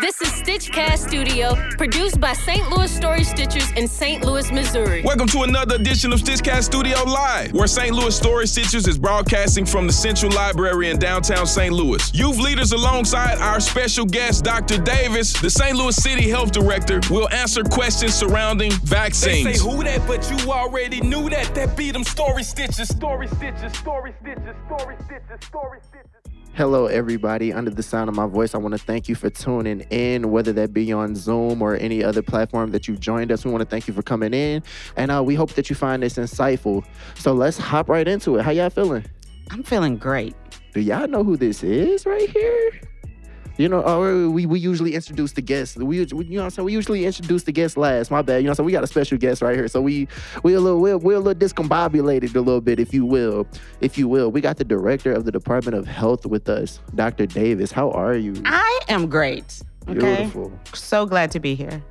This is Stitchcast Studio, produced by St. Louis Story Stitchers in St. Louis, Missouri. Welcome to another edition of Stitchcast Studio Live, where St. Louis Story Stitchers is broadcasting from the Central Library in downtown St. Louis. Youth leaders alongside our special guest, Dr. Davis, the St. Louis City Health Director, will answer questions surrounding vaccines. They say who that, but you already knew that. That be them story stitches, story stitches, story stitches, story stitches, story stitches. Hello, everybody. Under the sound of my voice, I want to thank you for tuning in, whether that be on Zoom or any other platform that you've joined us. We want to thank you for coming in, and uh, we hope that you find this insightful. So let's hop right into it. How y'all feeling? I'm feeling great. Do y'all know who this is right here? You know, uh, we, we usually introduce the guests. We, we you know, I'm saying we usually introduce the guests last. My bad. You know, so we got a special guest right here. So we we a little we're, we're a little discombobulated a little bit, if you will, if you will. We got the director of the Department of Health with us, Dr. Davis. How are you? I am great. Okay. Beautiful. So glad to be here.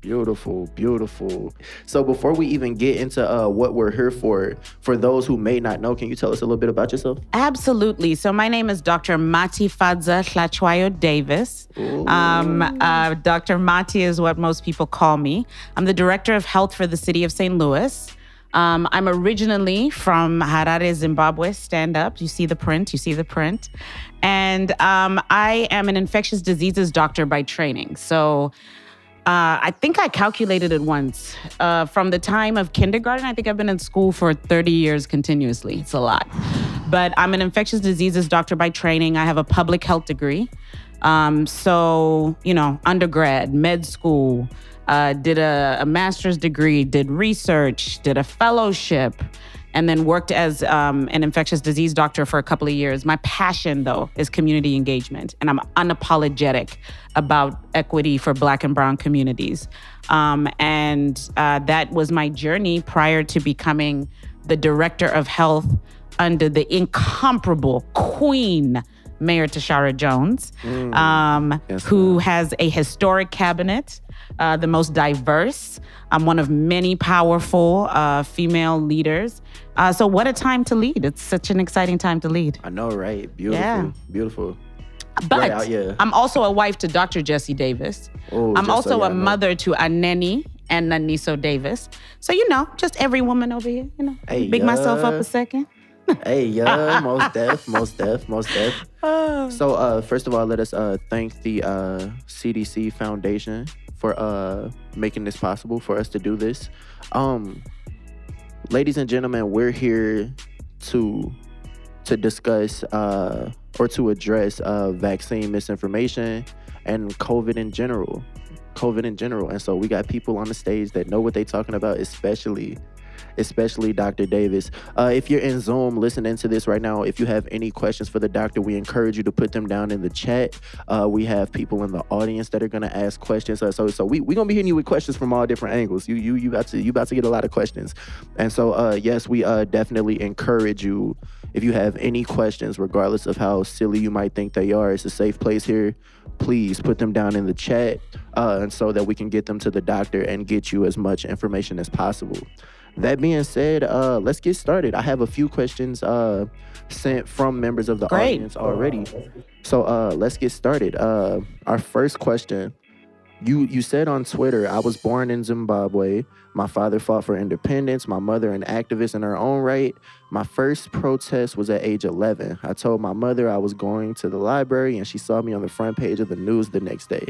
Beautiful, beautiful. So before we even get into uh, what we're here for, for those who may not know, can you tell us a little bit about yourself? Absolutely. So my name is Dr. Mati Fadza Hlatshwayo Davis. Um, uh, Dr. Mati is what most people call me. I'm the director of health for the city of St. Louis. Um, I'm originally from Harare, Zimbabwe. Stand up. You see the print. You see the print. And um, I am an infectious diseases doctor by training. So uh, I think I calculated it once. Uh, from the time of kindergarten, I think I've been in school for 30 years continuously. It's a lot. But I'm an infectious diseases doctor by training. I have a public health degree. Um, so, you know, undergrad, med school, uh, did a, a master's degree, did research, did a fellowship and then worked as um, an infectious disease doctor for a couple of years. My passion, though, is community engagement, and I'm unapologetic about equity for Black and Brown communities. Um, and uh, that was my journey prior to becoming the director of health under the incomparable Queen. Mayor Tishaura Jones, mm. um, yes, who has a historic cabinet, uh, the most diverse. I'm one of many powerful uh, female leaders uh, so what a time to lead! It's such an exciting time to lead. I know, right? Beautiful, yeah. beautiful. But right out, yeah. I'm also a wife to Dr. Jesse Davis. Oh, I'm also so a mother to Aneni and Naniso Davis. So you know, just every woman over here. You know, hey, big yeah. myself up a second. hey, yeah, most deaf, most deaf, most deaf. So, uh, first of all, let us uh, thank the uh, CDC Foundation for uh, making this possible for us to do this. Um, ladies and gentlemen, we're here to to discuss uh, or to address uh, vaccine misinformation and COVID in general. COVID in general. And so we got people on the stage that know what they're talking about, especially especially Dr. Davis. Uh, if you're in Zoom listening to this right now, if you have any questions for the doctor, we encourage you to put them down in the chat. Uh, we have people in the audience that are to ask questions. Uh, so, so we we gonna be hitting you with questions from all different angles. You you you about to you about to get a lot of questions, and so uh, yes, we uh, definitely encourage you. If you have any questions, regardless of how silly you might think they are, it's a safe place here. Please put them down in the chat, uh, and so that we can get them to the doctor and get you as much information as possible. That being said, uh, let's get started. I have a few questions uh, sent from members of the Great. audience already. So uh, let's get started. Uh, our first question. You you said on Twitter, I was born in Zimbabwe. My father fought for independence. My mother an activist in her own right. My first protest was at age 11. I told my mother I was going to the library and she saw me on the front page of the news the next day.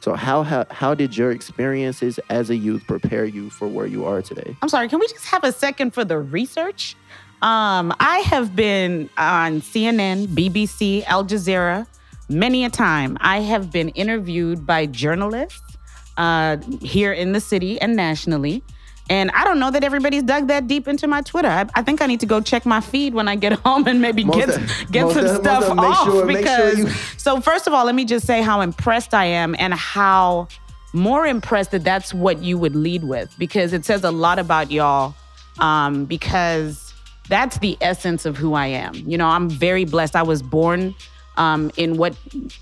So how how, how did your experiences as a youth prepare you for where you are today? I'm sorry, can we just have a second for the research? Um, I have been on CNN, BBC, Al Jazeera many a time. I have been interviewed by journalists uh, here in the city and nationally. And I don't know that everybody's dug that deep into my Twitter. I, I think I need to go check my feed when I get home and maybe Most get of- get some of- stuff of- off sure- make sure because. you- so first of all, let me just say how impressed I am and how more impressed that that's what you would lead with because it says a lot about y'all. Um, because that's the essence of who I am. You know, I'm very blessed. I was born um, in what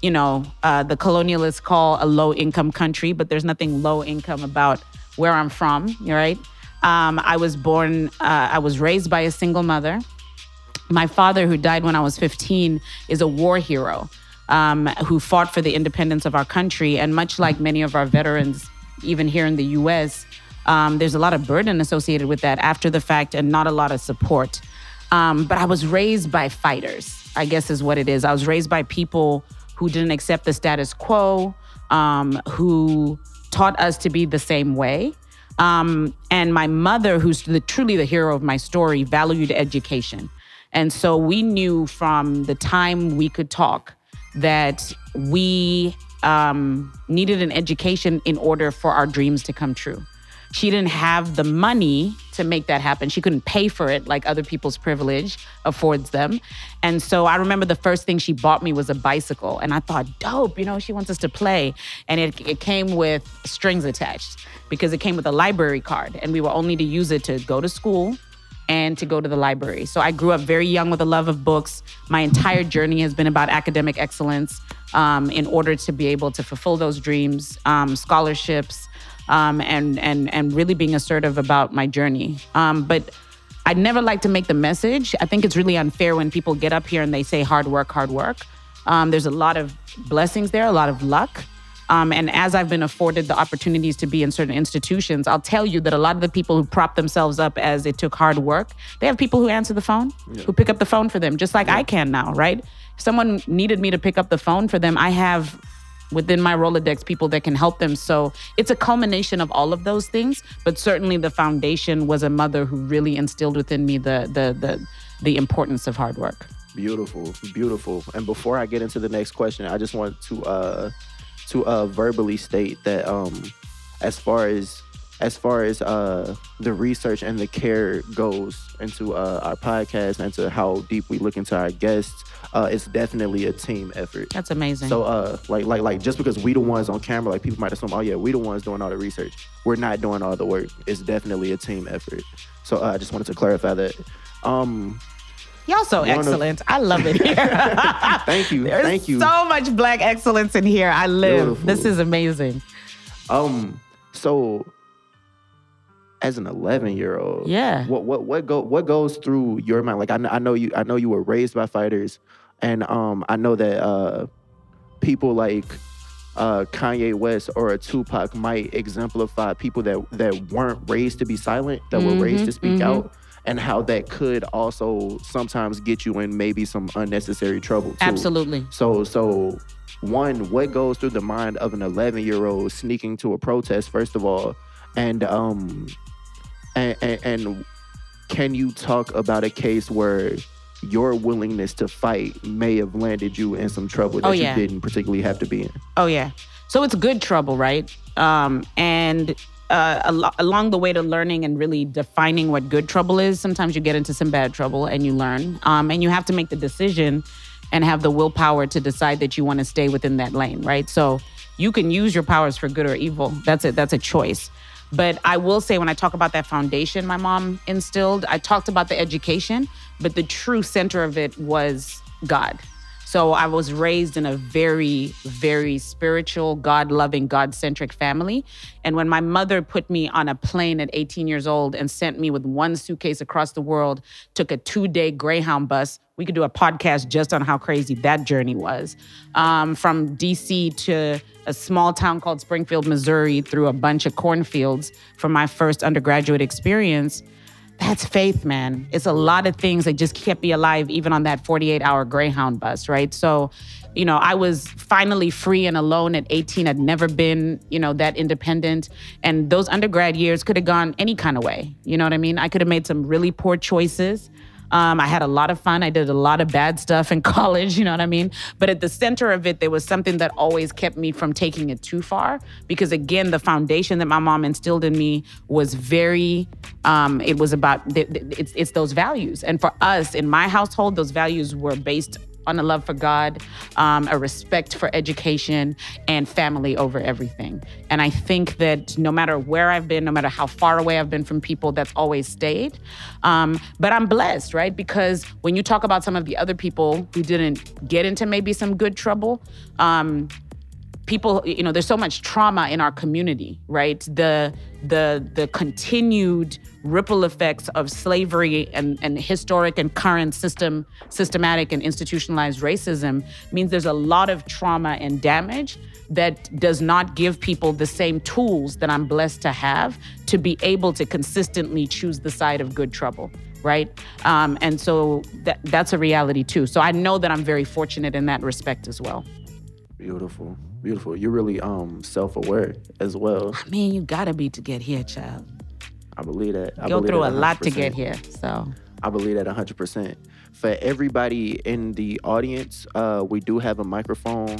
you know uh, the colonialists call a low income country, but there's nothing low income about where I'm from. Right. Um, I was born. Uh, I was raised by a single mother. My father, who died when I was 15, is a war hero um, who fought for the independence of our country. And much like many of our veterans, even here in the US, um, there's a lot of burden associated with that after the fact and not a lot of support. Um, but I was raised by fighters, I guess is what it is. I was raised by people who didn't accept the status quo, um, who taught us to be the same way. Um, and my mother, who's the, truly the hero of my story, valued education. And so we knew from the time we could talk that we um, needed an education in order for our dreams to come true. She didn't have the money to make that happen. She couldn't pay for it like other people's privilege affords them. And so I remember the first thing she bought me was a bicycle. And I thought, dope, you know, she wants us to play. And it, it came with strings attached because it came with a library card. And we were only to use it to go to school and to go to the library. So I grew up very young with a love of books. My entire journey has been about academic excellence um, in order to be able to fulfill those dreams, um, scholarships, um, and and and really being assertive about my journey. Um, but I'd never like to make the message. I think it's really unfair when people get up here and they say hard work, hard work. Um, there's a lot of blessings there, a lot of luck. Um, and as I've been afforded the opportunities to be in certain institutions, I'll tell you that a lot of the people who prop themselves up as it took hard work, they have people who answer the phone, who pick up the phone for them, just like I can now, right? If someone needed me to pick up the phone for them, I have within my Rolodex people that can help them. So it's a culmination of all of those things. But certainly the foundation was a mother who really instilled within me the the the the importance of hard work. Beautiful, beautiful. And before I get into the next question, I just want to uh to uh verbally state that um as far as as far as uh the research and the care goes into uh our podcast and to how deep we look into our guests, uh it's definitely a team effort. That's amazing. So uh like like like just because we the ones on camera, like people might assume, oh yeah, we the ones doing all the research. We're not doing all the work. It's definitely a team effort. So uh, I just wanted to clarify that. Um Y'all so One of- excellent. I love it here. thank you. There's thank you. so much black excellence in here. I live. Beautiful. This is amazing. Um, so as an 11 year old, Yeah. what what what go what goes through your mind? Like I know, I know you I know you were raised by fighters, and um I know that uh people like uh Kanye West or a Tupac might exemplify people that that weren't raised to be silent, that were raised to speak out. And how that could also sometimes get you in maybe some unnecessary trouble. Too. Absolutely. So, so one, what goes through the mind of an 11 year old sneaking to a protest, first of all, and um, and, and, and can you talk about a case where your willingness to fight may have landed you in some trouble that Oh, yeah. you didn't particularly have to be in? Oh yeah. So it's good trouble, right? Um, and uh, al- along the way to learning and really defining what good trouble is, sometimes you get into some bad trouble and you learn. Um, and you have to make the decision and have the willpower to decide that you want to stay within that lane, right? So you can use your powers for good or evil. That's it. That's a choice. But I will say, when I talk about that foundation my mom instilled, I talked about the education, but the true center of it was God. So I was raised in a very, very spiritual, God loving, God centric family. And when my mother put me on a plane at 18 years old and sent me with one suitcase across the world, took a two day Greyhound bus, we could do a podcast just on how crazy that journey was. Um, from DC to a small town called Springfield, Missouri, through a bunch of cornfields for my first undergraduate experience. That's faith, man. It's a lot of things that just kept me alive, even on that 48 hour Greyhound bus, right? So, you know, I was finally free and alone at 18. I'd never been, you know, that independent. And those undergrad years could have gone any kind of way. You know what I mean? I could have made some really poor choices. Um, I had a lot of fun. I did a lot of bad stuff in college, you know what I mean? But at the center of it, there was something that always kept me from taking it too far. Because again, the foundation that my mom instilled in me was very, um, it was about, it's, it's those values. And for us in my household, those values were based on a love for God, um, a respect for education, and family over everything. And I think that no matter where I've been, no matter how far away I've been from people, that's always stayed. Um, but I'm blessed, right? Because when you talk about some of the other people who didn't get into maybe some good trouble, um, people you know there's so much trauma in our community right? The the the continued ripple effects of slavery and, and historic and current system systematic and institutionalized racism means there's a lot of trauma and damage that does not give people the same tools that I'm blessed to have to be able to consistently choose the side of good trouble right? Um, and so that, that's a reality too. So i know that i'm very fortunate in that respect as well. Beautiful beautiful. You're really um self-aware as well. I mean, you gotta be to get here, child. I believe that. I Go believe through a lot to get here. So I believe that 100%. For everybody in the audience, uh, we do have a microphone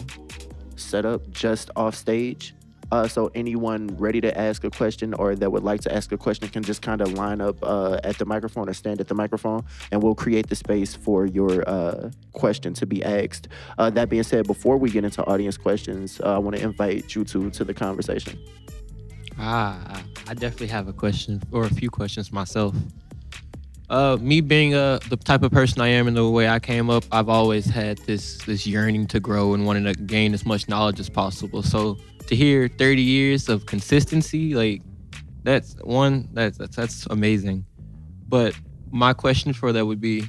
set up just off stage. Uh, so anyone ready to ask a question or that would like to ask a question can just kind of line up uh, at the microphone or stand at the microphone, and we'll create the space for your uh, question to be asked. Uh, that being said, before we get into audience questions, uh, I want to invite you two to the conversation. Ah, I definitely have a question or a few questions myself. Uh, me being uh, the type of person I am and the way I came up, I've always had this this yearning to grow and wanting to gain as much knowledge as possible. So to hear 30 years of consistency, like that's one that's that's, that's amazing. But my question for that would be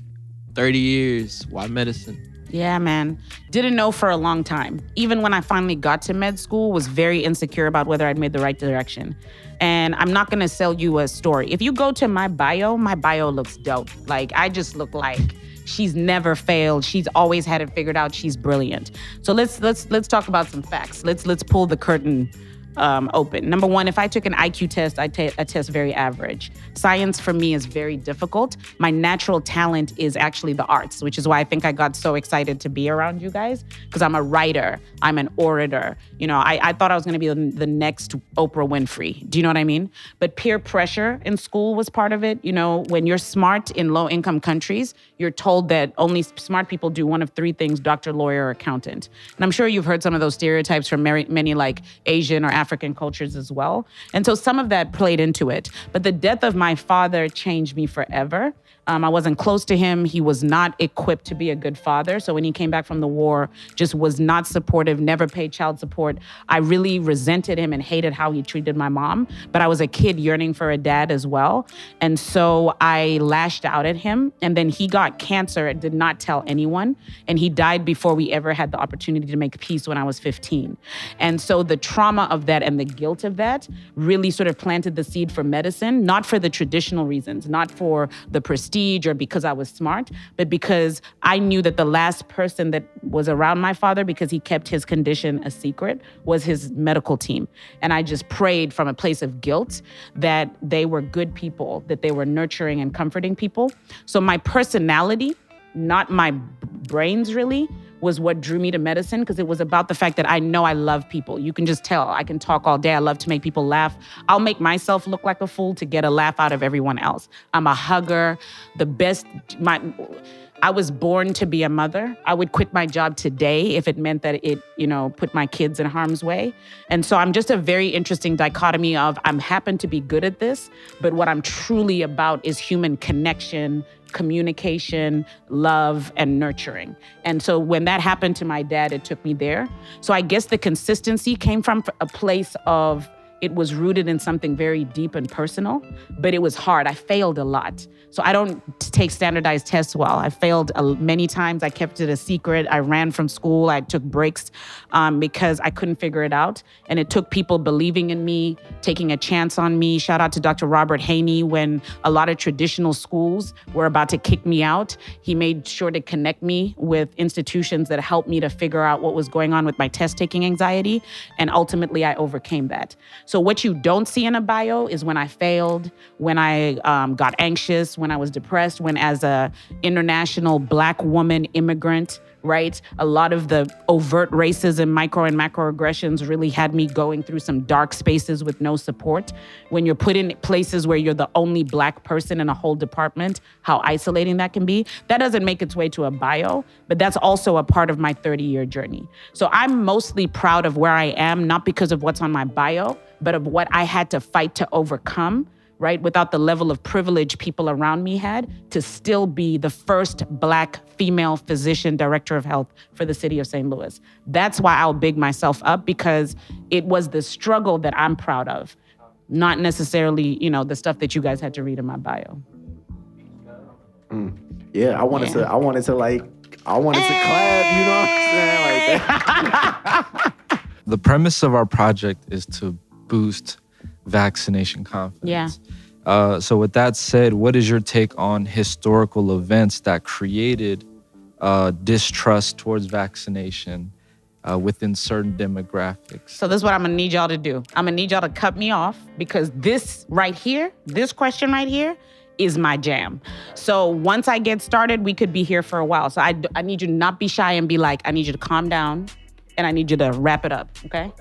30 years, why medicine? Yeah, man. Didn't know for a long time. Even when I finally got to med school, was very insecure about whether I'd made the right direction. And I'm not gonna sell you a story. If you go to my bio, my bio looks dope. Like I just look like she's never failed. She's always had it figured out. She's brilliant. So let's let's let's talk about some facts. Let's let's pull the curtain um, open. Number one, if I took an IQ test, I, test very average. Science for me is very difficult. My natural talent is actually the arts, which is why I think I got so excited to be around you guys because I'm a writer, I'm an orator. You know, I, I thought I was going to be the, the next Oprah Winfrey. Do you know what I mean? But peer pressure in school was part of it. You know, when you're smart in low income countries, you're told that only smart people do one of three things doctor, lawyer, or accountant. And I'm sure you've heard some of those stereotypes from many like Asian or African African cultures as well. And so some of that played into it. But the death of my father changed me forever. Um, I wasn't close to him. He was not equipped to be a good father. So when he came back from the war, just was not supportive, never paid child support. I really resented him and hated how he treated my mom. But I was a kid yearning for a dad as well. And so I lashed out at him. And then he got cancer, and did not tell anyone. And he died before we ever had the opportunity to make peace when I was 15. And so the trauma of that and the guilt of that really sort of planted the seed for medicine, not for the traditional reasons, not for the prestige prestige or because I was smart, but because I knew that the last person that was around my father, because he kept his condition a secret, was his medical team. And I just prayed from a place of guilt that they were good people, that they were nurturing and comforting people. So my personality, not my brains really, was what drew me to medicine because it was about the fact that I know I love people. You can just tell. I can talk all day. I love to make people laugh. I'll make myself look like a fool to get a laugh out of everyone else. I'm a hugger. The best my I was born to be a mother. I would quit my job today if it meant that it, you know, put my kids in harm's way. And so I'm just a very interesting dichotomy of I'm happen to be good at this, but what I'm truly about is human connection, communication, love, and nurturing. And so when that happened to my dad, it took me there. So I guess the consistency came from a place of it was rooted in something very deep and personal, but it was hard. I failed a lot. So I don't take standardized tests well. I failed many times. I kept it a secret. I ran from school. I took breaks um, because I couldn't figure it out. And it took people believing in me, taking a chance on me. Shout out to Dr. Robert Haney when a lot of traditional schools were about to kick me out. He made sure to connect me with institutions that helped me to figure out what was going on with my test taking anxiety. And ultimately, I overcame that. So So what you don't see in a bio is when I failed, when I um, got anxious, when I was depressed, when as a international black woman immigrant, right? A lot of the overt racism, micro and macroaggressions really had me going through some dark spaces with no support. When you're put in places where you're the only black person in a whole department, how isolating that can be. That doesn't make its way to a bio, but that's also a part of my 30 year journey. So I'm mostly proud of where I am, not because of what's on my bio, but of what I had to fight to overcome right? Without the level of privilege people around me had to still be the first black female physician director of health for the city of St. Louis. That's why I'll big myself up because it was the struggle that I'm proud of, not necessarily, you know, the stuff that you guys had to read in my bio. Mm. Yeah, I wanted Yeah. to. I wanted to like. I wanted to clap. You know what I'm saying? Like that. The premise of our project is to boost vaccination confidence. Yeah. Uh, so, with that said, what is your take on historical events that created uh, distrust towards vaccination uh, within certain demographics? So this is what I'm gonna need y'all to do. I'm gonna need y'all to cut me off because this right here, this question right here, is my jam. So once I get started, we could be here for a while. So I, I need you to not be shy and be like, I need you to calm down, and I need you to wrap it up. Okay.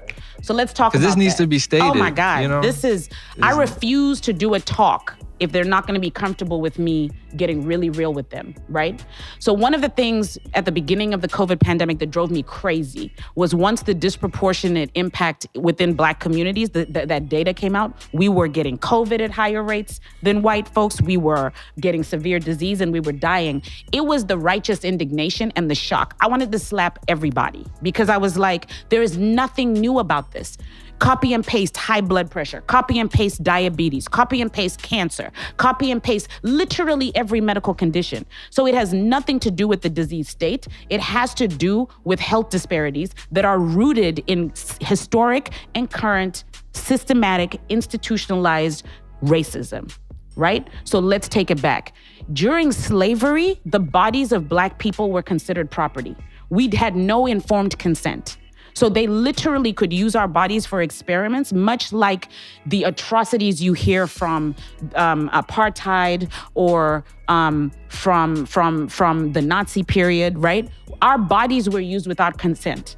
So let's talk. Because this needs that. to be stated. Oh my God. You know? This is, I refuse to do a talk if they're not going to be comfortable with me getting really real with them, right? So, one of the things at the beginning of the COVID pandemic that drove me crazy was once the disproportionate impact within Black communities, the, the- that data came out, we were getting COVID at higher rates than white folks. We were getting severe disease and we were dying. It was the righteous indignation and the shock. I wanted to slap everybody because I was like, there is nothing new about this. Copy and paste high blood pressure, copy and paste diabetes, copy and paste cancer, copy and paste literally every medical condition. So it has nothing to do with the disease state. It has to do with health disparities that are rooted in historic and current systematic institutionalized racism right? So let's take it back. During slavery, the bodies of black people were considered property. We had no informed consent. So they literally could use our bodies for experiments, much like the atrocities you hear from um, apartheid or um, from from from the Nazi period, right? Our bodies were used without consent.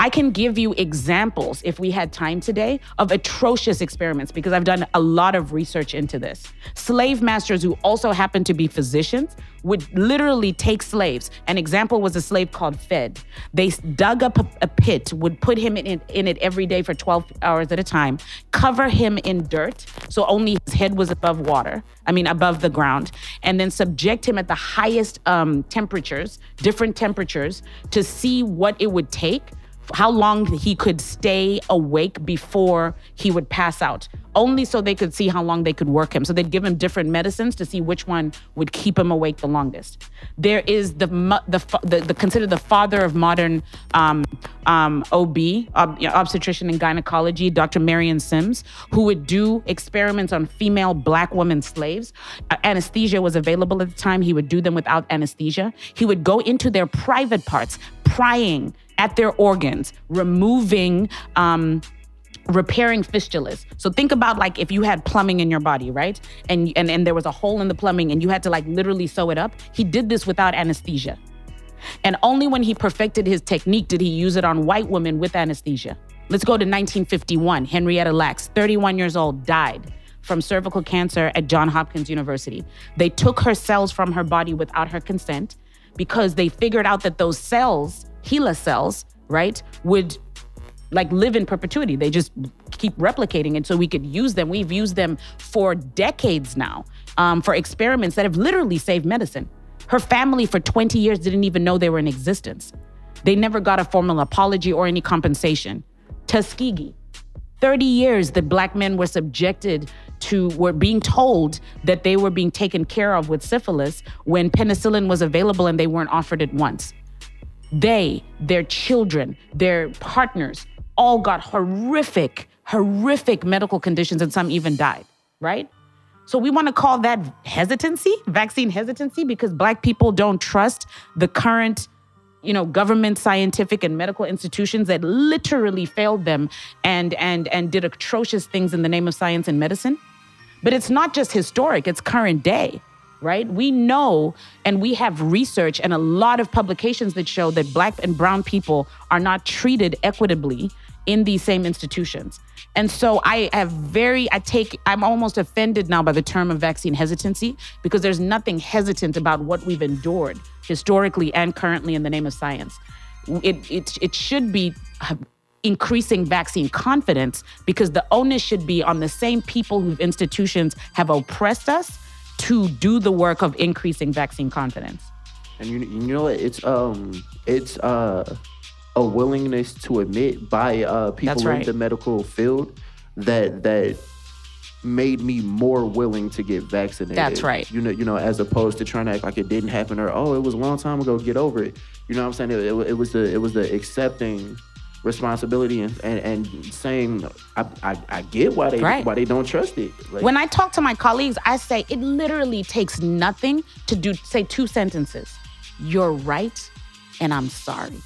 I can give you examples, if we had time today, of atrocious experiments because I've done a lot of research into this. Slave masters who also happened to be physicians would literally take slaves. An example was a slave called Fed. They dug up a, a pit, would put him in it, in it every day for 12 hours at a time, cover him in dirt, so only his head was above water, I mean, above the ground, and then subject him at the highest um, temperatures, different temperatures, to see what it would take how long he could stay awake before he would pass out. Only so they could see how long they could work him. So they'd give him different medicines to see which one would keep him awake the longest. There is the the the, the considered the father of modern um, um, ob ob- obstetrician and gynecology dr marion sims who would do experiments on female black women slaves. Uh, anesthesia was available at the time. He would do them without anesthesia. He would go into their private parts prying at their organs, removing, um, repairing fistulas. So think about like if you had plumbing in your body, right? And, and and there was a hole in the plumbing and you had to like literally sew it up. He did this without anesthesia. And only when he perfected his technique did he use it on white women with anesthesia. Let's go to 1951. Henrietta Lacks, 31 years old, died from cervical cancer at Johns Hopkins University. They took her cells from her body without her consent because they figured out that those cells, HeLa cells, right, would like live in perpetuity. They just keep replicating And so we could use them. We've used them for decades now um, for experiments that have literally saved medicine. Her family for 20 years didn't even know they were in existence. They never got a formal apology or any compensation. Tuskegee, 30 years that black men were subjected to, were being told that they were being taken care of with syphilis when penicillin was available and they weren't offered it once. They, their children, their partners all got horrific, horrific medical conditions and some even died, right? So we want to call that hesitancy, vaccine hesitancy, because black people don't trust the current you know government scientific and medical institutions that literally failed them and and and did atrocious things in the name of science and medicine but it's not just historic it's current day right we know and we have research and a lot of publications that show that black and brown people are not treated equitably in these same institutions and so I have very, I take, I'm almost offended now by the term of vaccine hesitancy because there's nothing hesitant about what we've endured historically and currently in the name of science. It, it, it should be uh, increasing vaccine confidence because the onus should be on the same people whose institutions have oppressed us to do the work of increasing vaccine confidence. And you, you know it's um it's uh a willingness to admit by uh, people right. in the medical field that that made me more willing to get vaccinated. That's right. You know, you know, as opposed to trying to act like it didn't happen or oh, it was a long time ago. Get over it. You know what I'm saying? It, it, it was the it was the accepting responsibility and, and, and saying I, I, I, get why they right. why they don't trust it. Like, when I talk to my colleagues, I say it literally takes nothing to do say two sentences. You're right, and I'm sorry.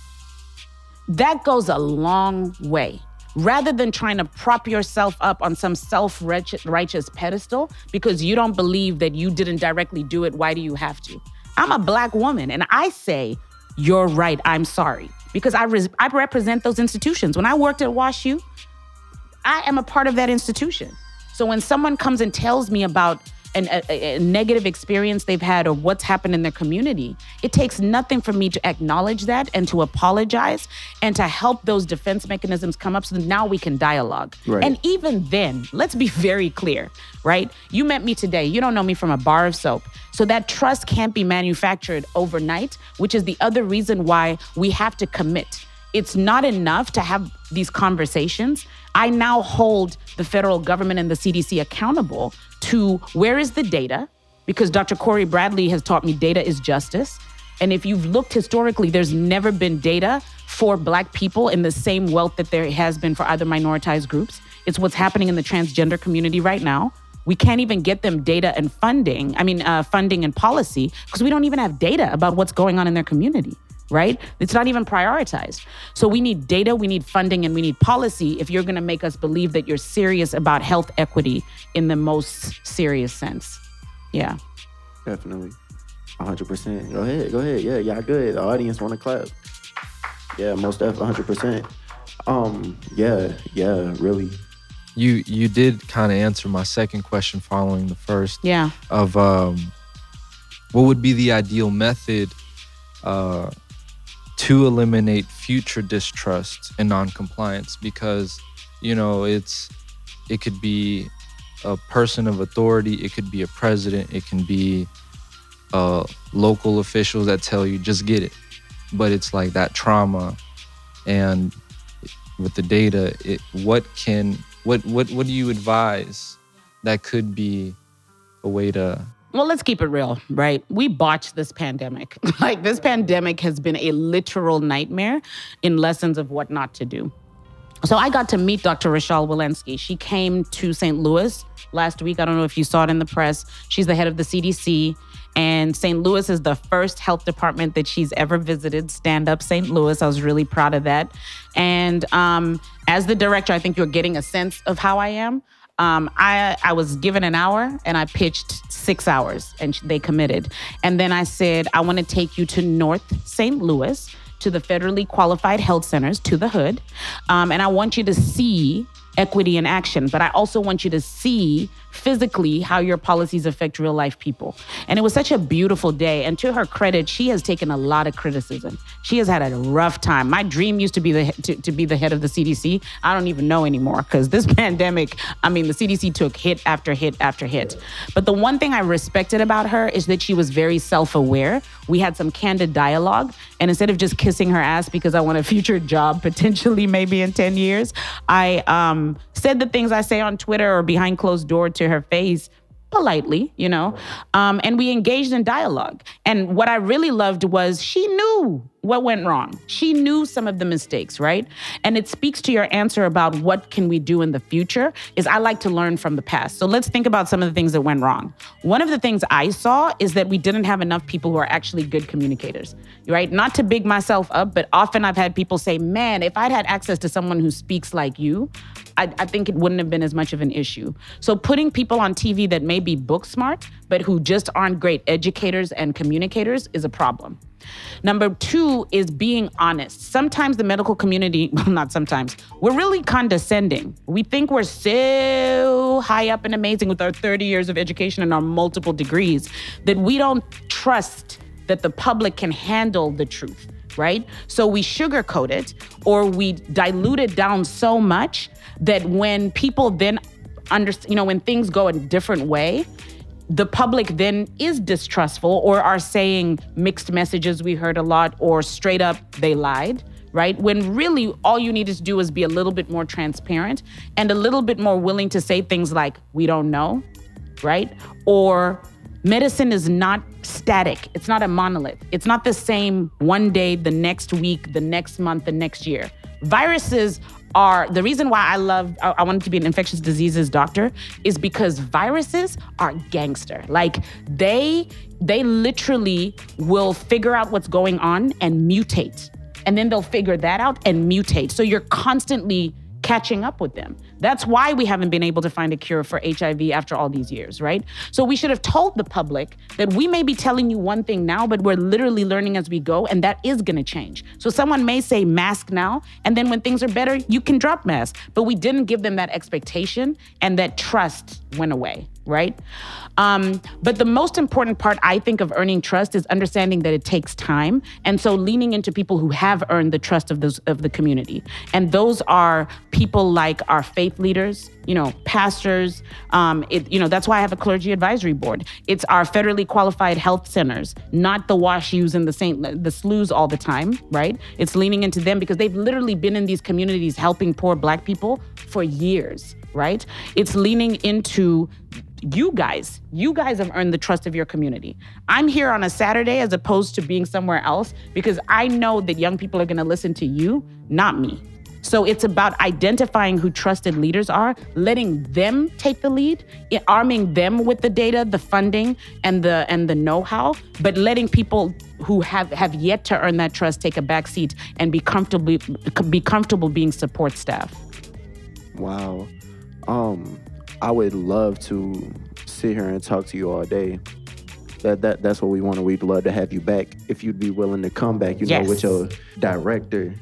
That goes a long way. Rather than trying to prop yourself up on some self righteous pedestal because you don't believe that you didn't directly do it, why do you have to? I'm a black woman and I say, You're right, I'm sorry. Because I, res- I represent those institutions. When I worked at WashU, I am a part of that institution. So when someone comes and tells me about an, a, a, negative experience they've had or what's happened in their community, it takes nothing for me to acknowledge that and to apologize and to help those defense mechanisms come up so that now we can dialogue. Right. And even then, let's be very clear, right? You met me today. You don't know me from a bar of soap. So that trust can't be manufactured overnight, which is the other reason why we have to commit. It's not enough to have these conversations. I now hold the federal government and the CDC accountable to where is the data? Because Dr. Corey Bradley has taught me data is justice. And if you've looked historically, there's never been data for Black people in the same wealth that there has been for other minoritized groups. It's what's happening in the transgender community right now. We can't even get them data and funding, I mean, uh, funding and policy, because we don't even have data about what's going on in their community right? It's not even prioritized. So we need data, we need funding, and we need policy if you're going to make us believe that you're serious about health equity in the most serious sense. Yeah. Definitely. 100%. Go ahead. Go ahead. Yeah, y'all good. The audience want to clap. Yeah, most definitely 100%. Um, yeah, yeah, really. You you did kind of answer my second question following the first. Yeah. Of um what would be the ideal method uh to eliminate future distrust and noncompliance because you know it's it could be a person of authority it could be a president it can be uh, local officials that tell you just get it. But it's like that trauma and with the data it what can what what what do you advise that could be a way to well, let's keep it real, right? We botched this pandemic. like, this pandemic has been a literal nightmare in lessons of what not to do. So, I got to meet Dr. Rochelle Walensky. She came to St. Louis last week. I don't know if you saw it in the press. She's the head of the CDC. And St. Louis is the first health department that she's ever visited. Stand up St. Louis. I was really proud of that. And um, as the director, I think you're getting a sense of how I am. Um, I I was given an hour and I pitched six hours and they committed. And then I said I want to take you to North St. Louis to the federally qualified health centers to the hood, um, and I want you to see equity in action. But I also want you to see physically how your policies affect real life people. And it was such a beautiful day. And to her credit, she has taken a lot of criticism. She has had a rough time. My dream used to be the to, to be the head of the CDC. I don't even know anymore because this pandemic, I mean, the CDC took hit after hit after hit. But the one thing I respected about her is that she was very self-aware. We had some candid dialogue. And instead of just kissing her ass because I want a future job potentially maybe in 10 years, I um, said the things I say on Twitter or behind closed door to her face politely, you know, um, and we engaged in dialogue. And what I really loved was she knew what went wrong. She knew some of the mistakes, right? And it speaks to your answer about what can we do in the future is I like to learn from the past. So let's think about some of the things that went wrong. One of the things I saw is that we didn't have enough people who are actually good communicators, right? Not to big myself up, but often I've had people say, man, if I'd had access to someone who speaks like you, I, I, think it wouldn't have been as much of an issue. So putting people on TV that may be book smart, but who just aren't great educators and communicators is a problem. Number two is being honest. Sometimes the medical community, well, not sometimes, we're really condescending. We think we're so high up and amazing with our 30 years of education and our multiple degrees that we don't trust that the public can handle the truth right? So we sugarcoat it or we dilute it down so much that when people then understand, you know, when things go a different way, the public then is distrustful or are saying mixed messages we heard a lot or straight up they lied right? When really all you need to do is be a little bit more transparent and a little bit more willing to say things like we don't know right? Or medicine is not static. It's not a monolith. It's not the same one day the next week the next month the next year. Viruses are the reason why I love I, wanted to be an infectious diseases doctor is because viruses are gangster. Like they they literally will figure out what's going on and mutate. And then they'll figure that out and mutate. So you're constantly catching up with them. That's why we haven't been able to find a cure for HIV after all these years, right? So we should have told the public that we may be telling you one thing now, but we're literally learning as we go, and that is gonna change. So someone may say mask now, and then when things are better, you can drop mask. But we didn't give them that expectation, and that trust went away right? Um, but the most important part, I think, of earning trust is understanding that it takes time, and so leaning into people who have earned the trust of those of the community, and those are people like our faith leaders, you know, pastors. Um, it, you know, that's why I have a clergy advisory board. It's our federally qualified health centers, not the wash WashUs and the Saint the SLUs all the time, right? It's leaning into them because they've literally been in these communities helping poor Black people for years right? It's leaning into you guys. You guys have earned the trust of your community. I'm here on a Saturday as opposed to being somewhere else because I know that young people are going to listen to you, not me. So it's about identifying who trusted leaders are, letting them take the lead, arming them with the data, the funding, and the and the know-how, but letting people who have have yet to earn that trust take a back seat and be comfortable be comfortable being support staff. Wow. Um I would love to sit here and talk to you all day. That that that's what we want. And we'd love to have you back if you'd be willing to come back. You yes. know, with your director.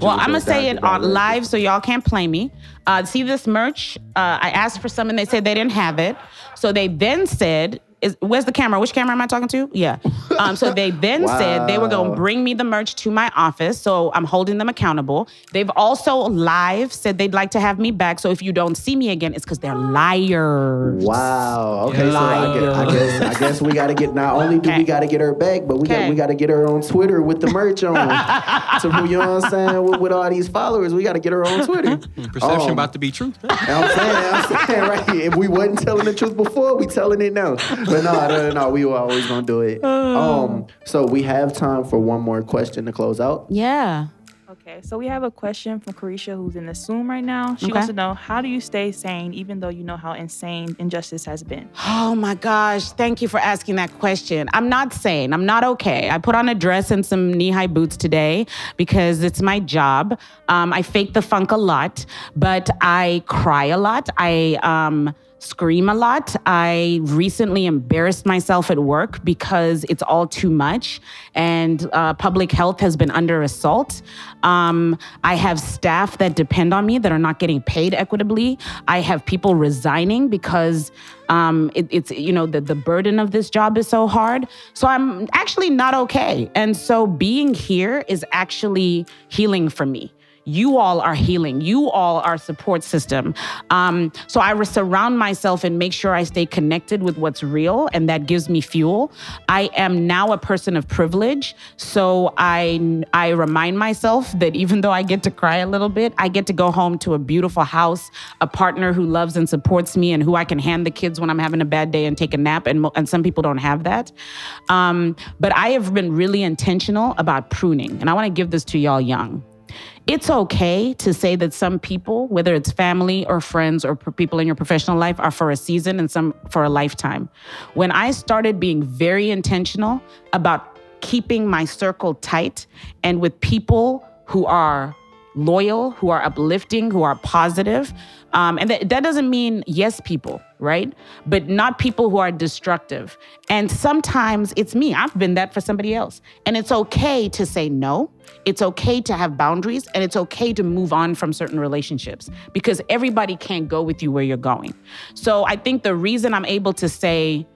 Well, I'm gonna say it on live so y'all can't play me. Uh, see this merch? Uh, I asked for some and they said they didn't have it. So they then said is where's the camera? Which camera am I talking to? Yeah. Um, so they then wow. said they were going to bring me the merch to my office. So I'm holding them accountable. They've also live said they'd like to have me back. So if you don't see me again, it's because they're liars. Wow. Okay. Liars. So I guess, I guess, I guess we got to get. Not only do okay. we got to get her back, but we okay. got we got to get her on Twitter with the merch on. so you know what I'm saying? With, with all these followers, we got to get her on Twitter. Perception um, about to be truth. I'm saying, I'm saying, right. If we wasn't telling the truth before, we telling it now but no, no, no, we were always gonna do it. Um, so we have time for one more question to close out. Yeah. Okay, so we have a question from Carisha who's in the Zoom right now. She okay. wants to know how do you stay sane even though you know how insane injustice has been? Oh my gosh, thank you for asking that question. I'm not sane. I'm not okay. I put on a dress and some knee high boots today because it's my job. Um, I fake the funk a lot, but I cry a lot. I um, scream a lot. I recently embarrassed myself at work because it's all too much, and uh, public health has been under assault. Um, I have staff that depend on me that are not getting paid equitably. I have people resigning because um, it, it's you know the the burden of this job is so hard. So I'm actually not okay, and so being here is actually healing for me you all are healing. You all are support system. Um, so I surround myself and make sure I stay connected with what's real, and that gives me fuel. I am now a person of privilege, so I I remind myself that even though I get to cry a little bit, I get to go home to a beautiful house, a partner who loves and supports me, and who I can hand the kids when I'm having a bad day and take a nap. And and some people don't have that. Um, but I have been really intentional about pruning, and I want to give this to y'all young. It's okay to say that some people, whether it's family or friends or people in your professional life, are for a season and some for a lifetime. When I started being very intentional about keeping my circle tight and with people who are loyal, who are uplifting, who are positive. Um, and that, that doesn't mean yes people, right? But not people who are destructive. And sometimes it's me. I've been that for somebody else. And it's okay to say no. It's okay to have boundaries. And it's okay to move on from certain relationships because everybody can't go with you where you're going. So I think the reason I'm able to say,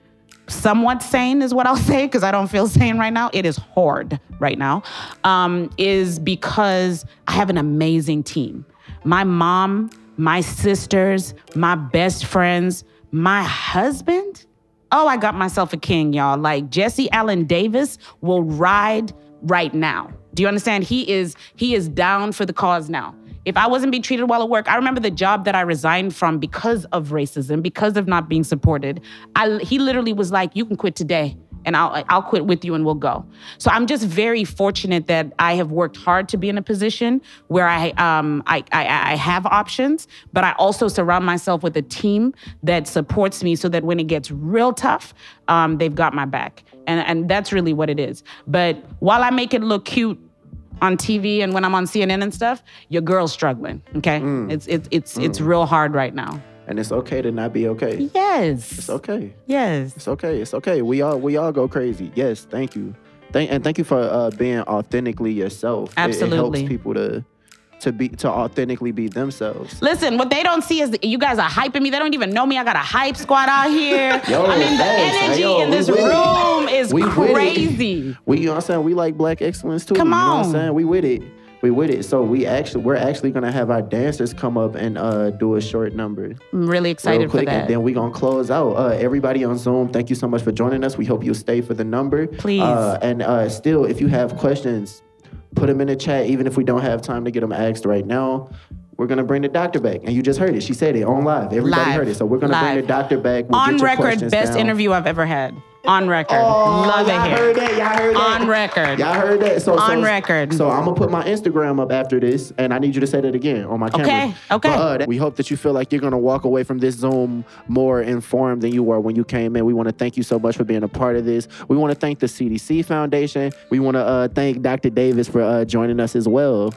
somewhat sane is what I'll say because I don't feel sane right now. It is hard right now. Um, is because I have an amazing team. My mom, my sisters, my best friends, my husband. Oh, I got myself a king, y'all. Like Jesse Allen Davis will ride right now. Do you understand? He is he is down for the cause now. If I wasn't being treated well at work, I remember the job that I resigned from because of racism, because of not being supported. I, he literally was like, "You can quit today." And I'll I'll quit with you and we'll go. So I'm just very fortunate that I have worked hard to be in a position where I um I I, I have options, but I also surround myself with a team that supports me so that when it gets real tough, um, they've got my back, and and that's really what it is. But while I make it look cute on TV and when I'm on CNN and stuff, your girl's struggling. Okay, mm. it's it's it's mm. it's real hard right now. And it's okay to not be okay. Yes. It's okay. Yes. It's okay. It's okay. We all we all go crazy. Yes. Thank you. Thank and thank you for uh, being authentically yourself. Absolutely. It, it helps people to to be to authentically be themselves. Listen, what they don't see is you guys are hyping me. They don't even know me. I got a hype squad out here. Yo, I mean, the energy yo, in this room it. is we crazy. We, you know what I'm saying? We like black excellence too. Come on. You know what I'm saying? We with it. We with it. So we actually we're actually gonna have our dancers come up and uh, do a short number. I'm really excited quick, for that. And then we're gonna close out. Uh, everybody on Zoom, thank you so much for joining us. We hope you'll stay for the number. Please. Uh, and uh, still, if you have questions, put them in the chat, even if we don't have time to get them asked right now. We're gonna bring the doctor back, and you just heard it. She said it on live. Everybody live. heard it. So we're gonna live. bring the doctor back. We'll on record, best down. interview I've ever had. On record. Oh, Love y'all it here. heard that. Y'all heard that. On record. Y'all heard that. So on so, record. So I'm gonna put my Instagram up after this, and I need you to say that again on my camera. Okay. Okay. But, uh, we hope that you feel like you're gonna walk away from this Zoom more informed than you were when you came in. We want to thank you so much for being a part of this. We want to thank the CDC Foundation. We want to uh, thank Dr. Davis for uh, joining us as well.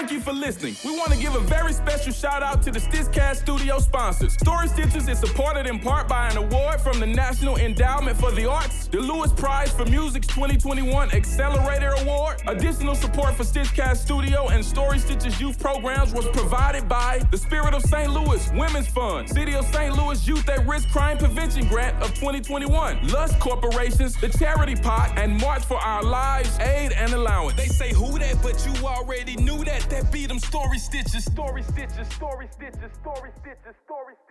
Thank you for listening. We want to give a very special shout out to the Stitchcast Studio sponsors. Story Stitches is supported in part by an award from the National Endowment for the Arts, the Lewis Prize for Music's 2021 Accelerator Award. Additional support for Stitchcast Studio and Story Stitches youth programs was provided by the Spirit of St. Louis Women's Fund, City of St. Louis Youth at Risk Crime Prevention Grant of 2021, Lush Corporations, the Charity Pot, and March for Our Lives Aid and Allowance. They say who that, but you already knew that that beat them story stitches, story stitches, story stitches, story stitches, story stitches.